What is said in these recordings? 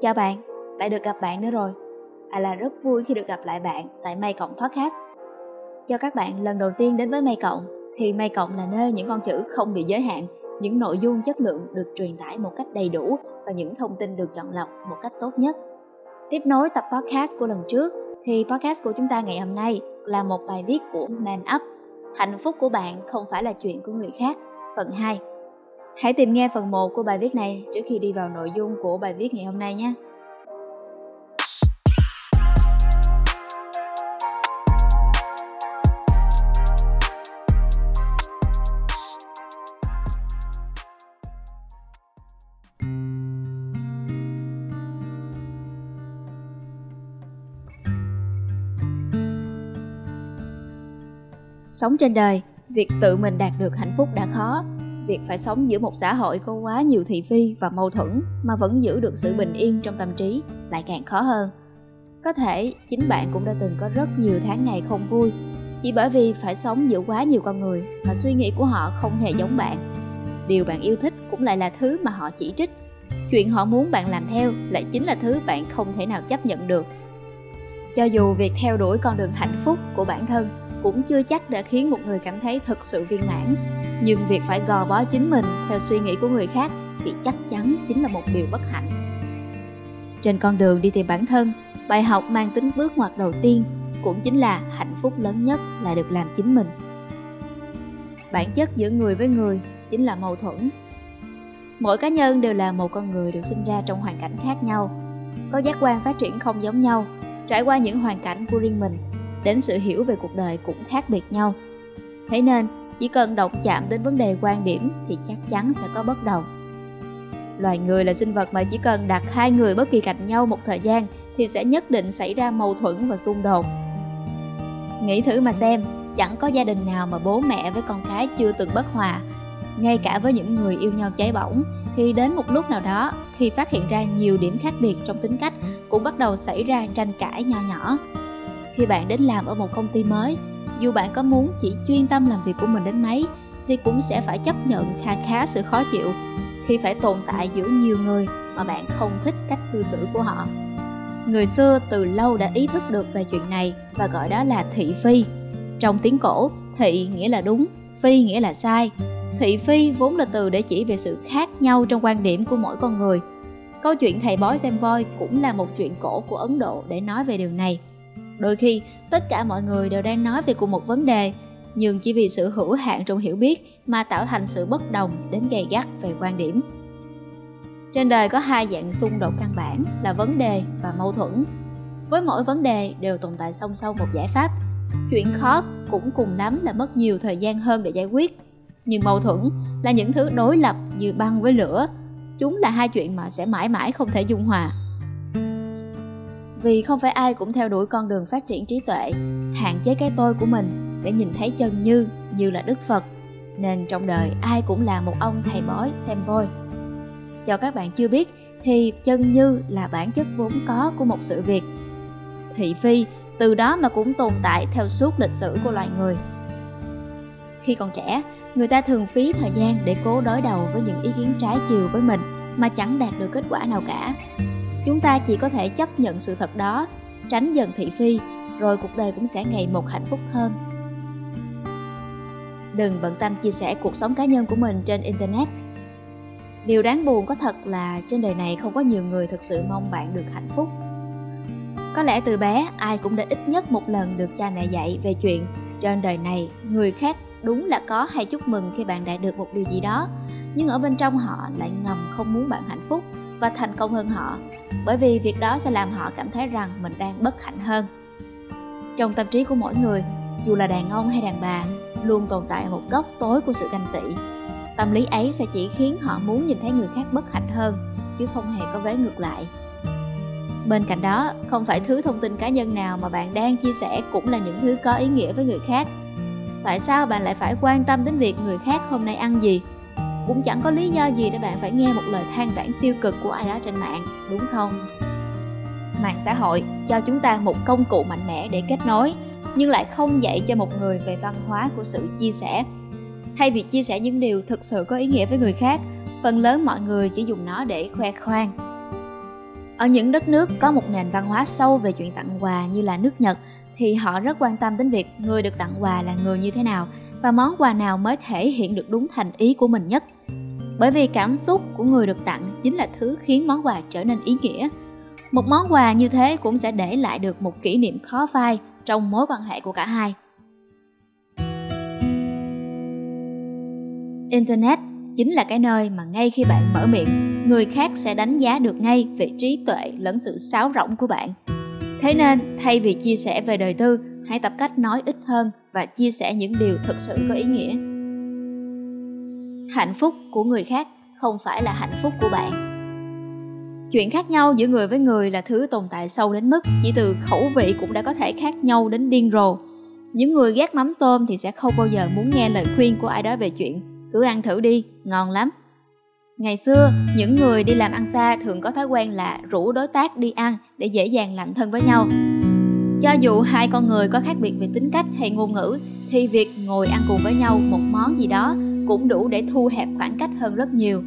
Chào bạn, lại được gặp bạn nữa rồi. À là rất vui khi được gặp lại bạn tại May Cộng Podcast. Cho các bạn lần đầu tiên đến với May Cộng thì May Cộng là nơi những con chữ không bị giới hạn, những nội dung chất lượng được truyền tải một cách đầy đủ và những thông tin được chọn lọc một cách tốt nhất. Tiếp nối tập podcast của lần trước thì podcast của chúng ta ngày hôm nay là một bài viết của Man Up. Hạnh phúc của bạn không phải là chuyện của người khác. Phần 2 Hãy tìm nghe phần 1 của bài viết này trước khi đi vào nội dung của bài viết ngày hôm nay nhé. Sống trên đời, việc tự mình đạt được hạnh phúc đã khó việc phải sống giữa một xã hội có quá nhiều thị phi và mâu thuẫn mà vẫn giữ được sự bình yên trong tâm trí lại càng khó hơn. Có thể chính bạn cũng đã từng có rất nhiều tháng ngày không vui chỉ bởi vì phải sống giữa quá nhiều con người mà suy nghĩ của họ không hề giống bạn. Điều bạn yêu thích cũng lại là thứ mà họ chỉ trích. Chuyện họ muốn bạn làm theo lại chính là thứ bạn không thể nào chấp nhận được. Cho dù việc theo đuổi con đường hạnh phúc của bản thân cũng chưa chắc đã khiến một người cảm thấy thực sự viên mãn nhưng việc phải gò bó chính mình theo suy nghĩ của người khác thì chắc chắn chính là một điều bất hạnh. Trên con đường đi tìm bản thân, bài học mang tính bước ngoặt đầu tiên cũng chính là hạnh phúc lớn nhất là được làm chính mình. Bản chất giữa người với người chính là mâu thuẫn. Mỗi cá nhân đều là một con người được sinh ra trong hoàn cảnh khác nhau, có giác quan phát triển không giống nhau, trải qua những hoàn cảnh của riêng mình, đến sự hiểu về cuộc đời cũng khác biệt nhau. Thế nên chỉ cần động chạm đến vấn đề quan điểm thì chắc chắn sẽ có bất đồng. Loài người là sinh vật mà chỉ cần đặt hai người bất kỳ cạnh nhau một thời gian thì sẽ nhất định xảy ra mâu thuẫn và xung đột. Nghĩ thử mà xem, chẳng có gia đình nào mà bố mẹ với con cái chưa từng bất hòa. Ngay cả với những người yêu nhau cháy bỏng, thì đến một lúc nào đó, khi phát hiện ra nhiều điểm khác biệt trong tính cách, cũng bắt đầu xảy ra tranh cãi nho nhỏ. Khi bạn đến làm ở một công ty mới dù bạn có muốn chỉ chuyên tâm làm việc của mình đến mấy, thì cũng sẽ phải chấp nhận kha khá sự khó chịu khi phải tồn tại giữa nhiều người mà bạn không thích cách cư xử của họ. Người xưa từ lâu đã ý thức được về chuyện này và gọi đó là thị phi. Trong tiếng cổ, thị nghĩa là đúng, phi nghĩa là sai. Thị phi vốn là từ để chỉ về sự khác nhau trong quan điểm của mỗi con người. Câu chuyện thầy bói xem voi cũng là một chuyện cổ của ấn độ để nói về điều này đôi khi, tất cả mọi người đều đang nói về cùng một vấn đề, nhưng chỉ vì sự hữu hạn trong hiểu biết mà tạo thành sự bất đồng đến gay gắt về quan điểm. Trên đời có hai dạng xung đột căn bản là vấn đề và mâu thuẫn. Với mỗi vấn đề đều tồn tại song song một giải pháp. Chuyện khó cũng cùng lắm là mất nhiều thời gian hơn để giải quyết. Nhưng mâu thuẫn là những thứ đối lập như băng với lửa. Chúng là hai chuyện mà sẽ mãi mãi không thể dung hòa vì không phải ai cũng theo đuổi con đường phát triển trí tuệ, hạn chế cái tôi của mình để nhìn thấy chân như như là đức phật. Nên trong đời, ai cũng là một ông thầy bói xem voi. Cho các bạn chưa biết, thì chân như là bản chất vốn có của một sự việc. Thị phi, từ đó mà cũng tồn tại theo suốt lịch sử của loài người. Khi còn trẻ, người ta thường phí thời gian để cố đối đầu với những ý kiến trái chiều với mình mà chẳng đạt được kết quả nào cả chúng ta chỉ có thể chấp nhận sự thật đó, tránh dần thị phi, rồi cuộc đời cũng sẽ ngày một hạnh phúc hơn. Đừng bận tâm chia sẻ cuộc sống cá nhân của mình trên internet. Điều đáng buồn có thật là trên đời này không có nhiều người thực sự mong bạn được hạnh phúc. Có lẽ từ bé, ai cũng đã ít nhất một lần được cha mẹ dạy về chuyện, trên đời này, người khác đúng là có hay chúc mừng khi bạn đạt được một điều gì đó, nhưng ở bên trong họ lại ngầm không muốn bạn hạnh phúc và thành công hơn họ bởi vì việc đó sẽ làm họ cảm thấy rằng mình đang bất hạnh hơn. Trong tâm trí của mỗi người, dù là đàn ông hay đàn bà, luôn tồn tại một góc tối của sự ganh tị. Tâm lý ấy sẽ chỉ khiến họ muốn nhìn thấy người khác bất hạnh hơn, chứ không hề có vế ngược lại. Bên cạnh đó, không phải thứ thông tin cá nhân nào mà bạn đang chia sẻ cũng là những thứ có ý nghĩa với người khác. Tại sao bạn lại phải quan tâm đến việc người khác hôm nay ăn gì? Cũng chẳng có lý do gì để bạn phải nghe một lời than vãn tiêu cực của ai đó trên mạng, đúng không? Mạng xã hội cho chúng ta một công cụ mạnh mẽ để kết nối, nhưng lại không dạy cho một người về văn hóa của sự chia sẻ. Thay vì chia sẻ những điều thực sự có ý nghĩa với người khác, phần lớn mọi người chỉ dùng nó để khoe khoang. Ở những đất nước có một nền văn hóa sâu về chuyện tặng quà như là nước Nhật, thì họ rất quan tâm đến việc người được tặng quà là người như thế nào và món quà nào mới thể hiện được đúng thành ý của mình nhất. Bởi vì cảm xúc của người được tặng chính là thứ khiến món quà trở nên ý nghĩa. Một món quà như thế cũng sẽ để lại được một kỷ niệm khó phai trong mối quan hệ của cả hai. Internet chính là cái nơi mà ngay khi bạn mở miệng, người khác sẽ đánh giá được ngay về trí tuệ lẫn sự sáo rỗng của bạn. Thế nên, thay vì chia sẻ về đời tư, hãy tập cách nói ít hơn và chia sẻ những điều thực sự có ý nghĩa. Hạnh phúc của người khác không phải là hạnh phúc của bạn. Chuyện khác nhau giữa người với người là thứ tồn tại sâu đến mức chỉ từ khẩu vị cũng đã có thể khác nhau đến điên rồ. Những người ghét mắm tôm thì sẽ không bao giờ muốn nghe lời khuyên của ai đó về chuyện cứ ăn thử đi, ngon lắm. Ngày xưa, những người đi làm ăn xa thường có thói quen là rủ đối tác đi ăn để dễ dàng làm thân với nhau. Cho dù hai con người có khác biệt về tính cách hay ngôn ngữ, thì việc ngồi ăn cùng với nhau một món gì đó cũng đủ để thu hẹp khoảng cách hơn rất nhiều.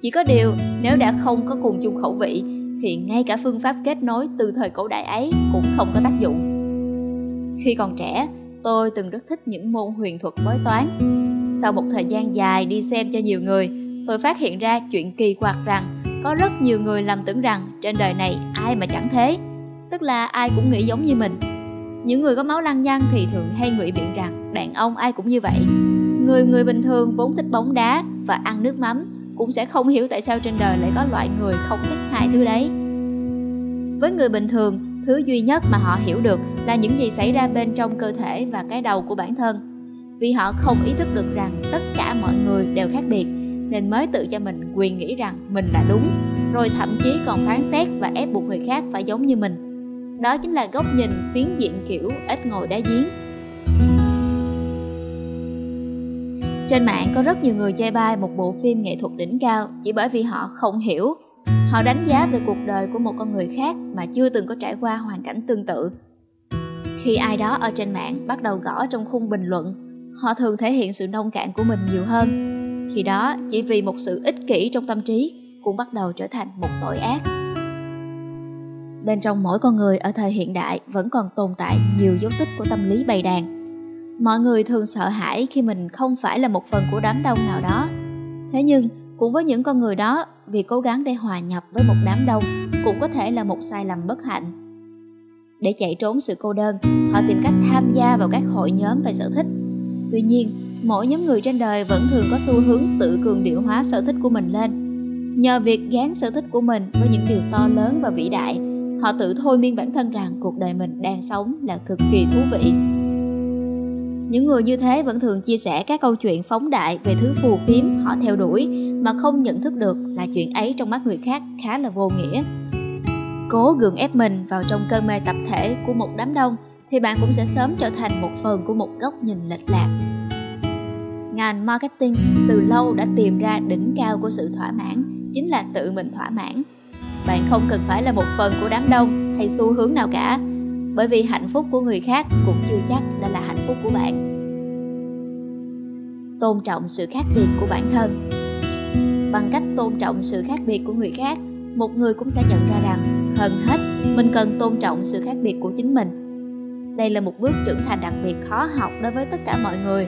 Chỉ có điều, nếu đã không có cùng chung khẩu vị, thì ngay cả phương pháp kết nối từ thời cổ đại ấy cũng không có tác dụng. Khi còn trẻ, tôi từng rất thích những môn huyền thuật bói toán. Sau một thời gian dài đi xem cho nhiều người, tôi phát hiện ra chuyện kỳ quặc rằng có rất nhiều người lầm tưởng rằng trên đời này ai mà chẳng thế tức là ai cũng nghĩ giống như mình. Những người có máu lăng nhăng thì thường hay ngụy biện rằng đàn ông ai cũng như vậy. Người người bình thường vốn thích bóng đá và ăn nước mắm, cũng sẽ không hiểu tại sao trên đời lại có loại người không thích hai thứ đấy. Với người bình thường, thứ duy nhất mà họ hiểu được là những gì xảy ra bên trong cơ thể và cái đầu của bản thân. Vì họ không ý thức được rằng tất cả mọi người đều khác biệt, nên mới tự cho mình quyền nghĩ rằng mình là đúng, rồi thậm chí còn phán xét và ép buộc người khác phải giống như mình đó chính là góc nhìn phiến diện kiểu ít ngồi đá giếng. Trên mạng có rất nhiều người chê bai một bộ phim nghệ thuật đỉnh cao chỉ bởi vì họ không hiểu. Họ đánh giá về cuộc đời của một con người khác mà chưa từng có trải qua hoàn cảnh tương tự. Khi ai đó ở trên mạng bắt đầu gõ trong khung bình luận, họ thường thể hiện sự nông cạn của mình nhiều hơn. Khi đó, chỉ vì một sự ích kỷ trong tâm trí cũng bắt đầu trở thành một tội ác bên trong mỗi con người ở thời hiện đại vẫn còn tồn tại nhiều dấu tích của tâm lý bày đàn. Mọi người thường sợ hãi khi mình không phải là một phần của đám đông nào đó. Thế nhưng cũng với những con người đó, vì cố gắng để hòa nhập với một đám đông cũng có thể là một sai lầm bất hạnh. Để chạy trốn sự cô đơn, họ tìm cách tham gia vào các hội nhóm về sở thích. Tuy nhiên, mỗi nhóm người trên đời vẫn thường có xu hướng tự cường điệu hóa sở thích của mình lên. Nhờ việc gán sở thích của mình với những điều to lớn và vĩ đại họ tự thôi miên bản thân rằng cuộc đời mình đang sống là cực kỳ thú vị. Những người như thế vẫn thường chia sẻ các câu chuyện phóng đại về thứ phù phiếm họ theo đuổi mà không nhận thức được là chuyện ấy trong mắt người khác khá là vô nghĩa. Cố gượng ép mình vào trong cơn mê tập thể của một đám đông thì bạn cũng sẽ sớm trở thành một phần của một góc nhìn lệch lạc. Ngành marketing từ lâu đã tìm ra đỉnh cao của sự thỏa mãn, chính là tự mình thỏa mãn bạn không cần phải là một phần của đám đông hay xu hướng nào cả, bởi vì hạnh phúc của người khác cũng chưa chắc đã là hạnh phúc của bạn. Tôn trọng sự khác biệt của bản thân. Bằng cách tôn trọng sự khác biệt của người khác, một người cũng sẽ nhận ra rằng hơn hết, mình cần tôn trọng sự khác biệt của chính mình. Đây là một bước trưởng thành đặc biệt khó học đối với tất cả mọi người.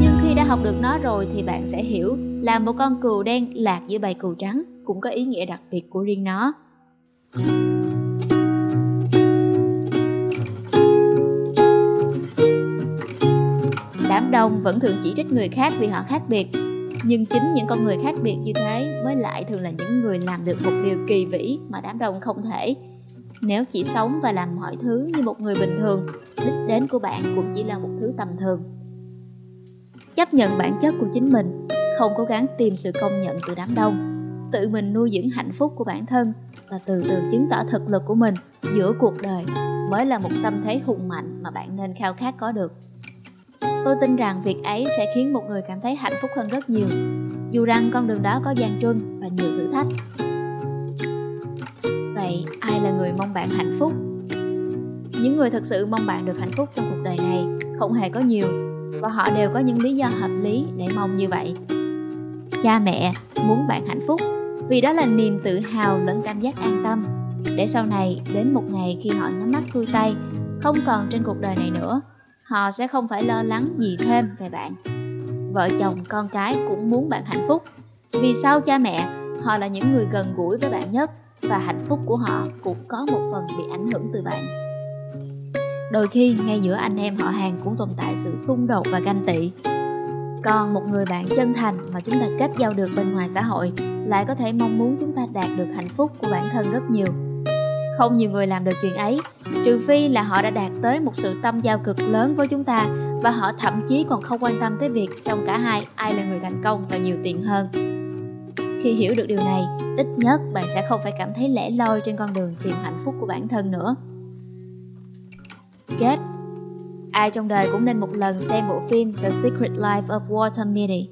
Nhưng khi đã học được nó rồi thì bạn sẽ hiểu là một con cừu đen lạc giữa bầy cừu trắng cũng có ý nghĩa đặc biệt của riêng nó đám đông vẫn thường chỉ trích người khác vì họ khác biệt. Nhưng chính những con người khác biệt như thế mới lại thường là những người làm được một điều kỳ vĩ mà đám đông không thể. Nếu chỉ sống và làm mọi thứ như một người bình thường, đích đến của bạn cũng chỉ là một thứ tầm thường. Chấp nhận bản chất của chính mình, không cố gắng tìm sự công nhận từ đám đông tự mình nuôi dưỡng hạnh phúc của bản thân và từ từ chứng tỏ thực lực của mình giữa cuộc đời mới là một tâm thế hùng mạnh mà bạn nên khao khát có được. Tôi tin rằng việc ấy sẽ khiến một người cảm thấy hạnh phúc hơn rất nhiều. Dù rằng con đường đó có gian truân và nhiều thử thách. Vậy ai là người mong bạn hạnh phúc? Những người thật sự mong bạn được hạnh phúc trong cuộc đời này không hề có nhiều và họ đều có những lý do hợp lý để mong như vậy. Cha mẹ muốn bạn hạnh phúc vì đó là niềm tự hào lẫn cảm giác an tâm. Để sau này, đến một ngày khi họ nhắm mắt thui tay, không còn trên cuộc đời này nữa, họ sẽ không phải lo lắng gì thêm về bạn. Vợ chồng, con cái cũng muốn bạn hạnh phúc. Vì sau cha mẹ, họ là những người gần gũi với bạn nhất và hạnh phúc của họ cũng có một phần bị ảnh hưởng từ bạn? Đôi khi, ngay giữa anh em họ hàng cũng tồn tại sự xung đột và ganh tị. Còn một người bạn chân thành mà chúng ta kết giao được bên ngoài xã hội lại có thể mong muốn chúng ta đạt được hạnh phúc của bản thân rất nhiều. Không nhiều người làm được chuyện ấy, trừ phi là họ đã đạt tới một sự tâm giao cực lớn với chúng ta và họ thậm chí còn không quan tâm tới việc trong cả hai ai là người thành công và nhiều tiền hơn. Khi hiểu được điều này, ít nhất bạn sẽ không phải cảm thấy lẻ loi trên con đường tìm hạnh phúc của bản thân nữa. Kết. Ai trong đời cũng nên một lần xem bộ phim The Secret Life of Walter Mitty.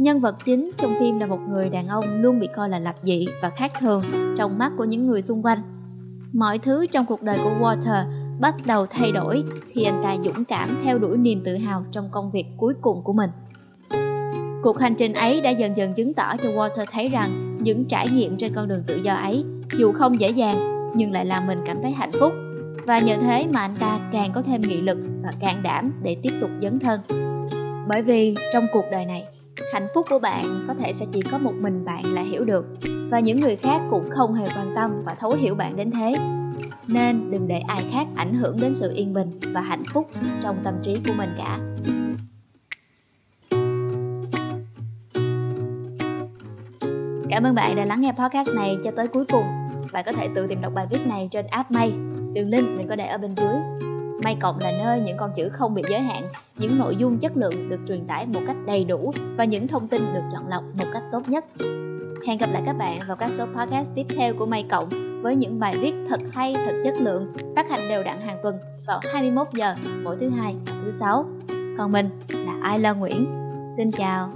Nhân vật chính trong phim là một người đàn ông luôn bị coi là lập dị và khác thường trong mắt của những người xung quanh. Mọi thứ trong cuộc đời của Walter bắt đầu thay đổi khi anh ta dũng cảm theo đuổi niềm tự hào trong công việc cuối cùng của mình. Cuộc hành trình ấy đã dần dần chứng tỏ cho Walter thấy rằng những trải nghiệm trên con đường tự do ấy, dù không dễ dàng, nhưng lại làm mình cảm thấy hạnh phúc và nhờ thế mà anh ta càng có thêm nghị lực và can đảm để tiếp tục dấn thân. Bởi vì trong cuộc đời này hạnh phúc của bạn có thể sẽ chỉ có một mình bạn là hiểu được và những người khác cũng không hề quan tâm và thấu hiểu bạn đến thế nên đừng để ai khác ảnh hưởng đến sự yên bình và hạnh phúc trong tâm trí của mình cả Cảm ơn bạn đã lắng nghe podcast này cho tới cuối cùng. Bạn có thể tự tìm đọc bài viết này trên app May. Đường link mình có để ở bên dưới. May Cộng là nơi những con chữ không bị giới hạn, những nội dung chất lượng được truyền tải một cách đầy đủ và những thông tin được chọn lọc một cách tốt nhất. Hẹn gặp lại các bạn vào các số podcast tiếp theo của May Cộng với những bài viết thật hay, thật chất lượng, phát hành đều đặn hàng tuần vào 21 giờ mỗi thứ hai và thứ sáu. Còn mình là Ai Lo Nguyễn. Xin chào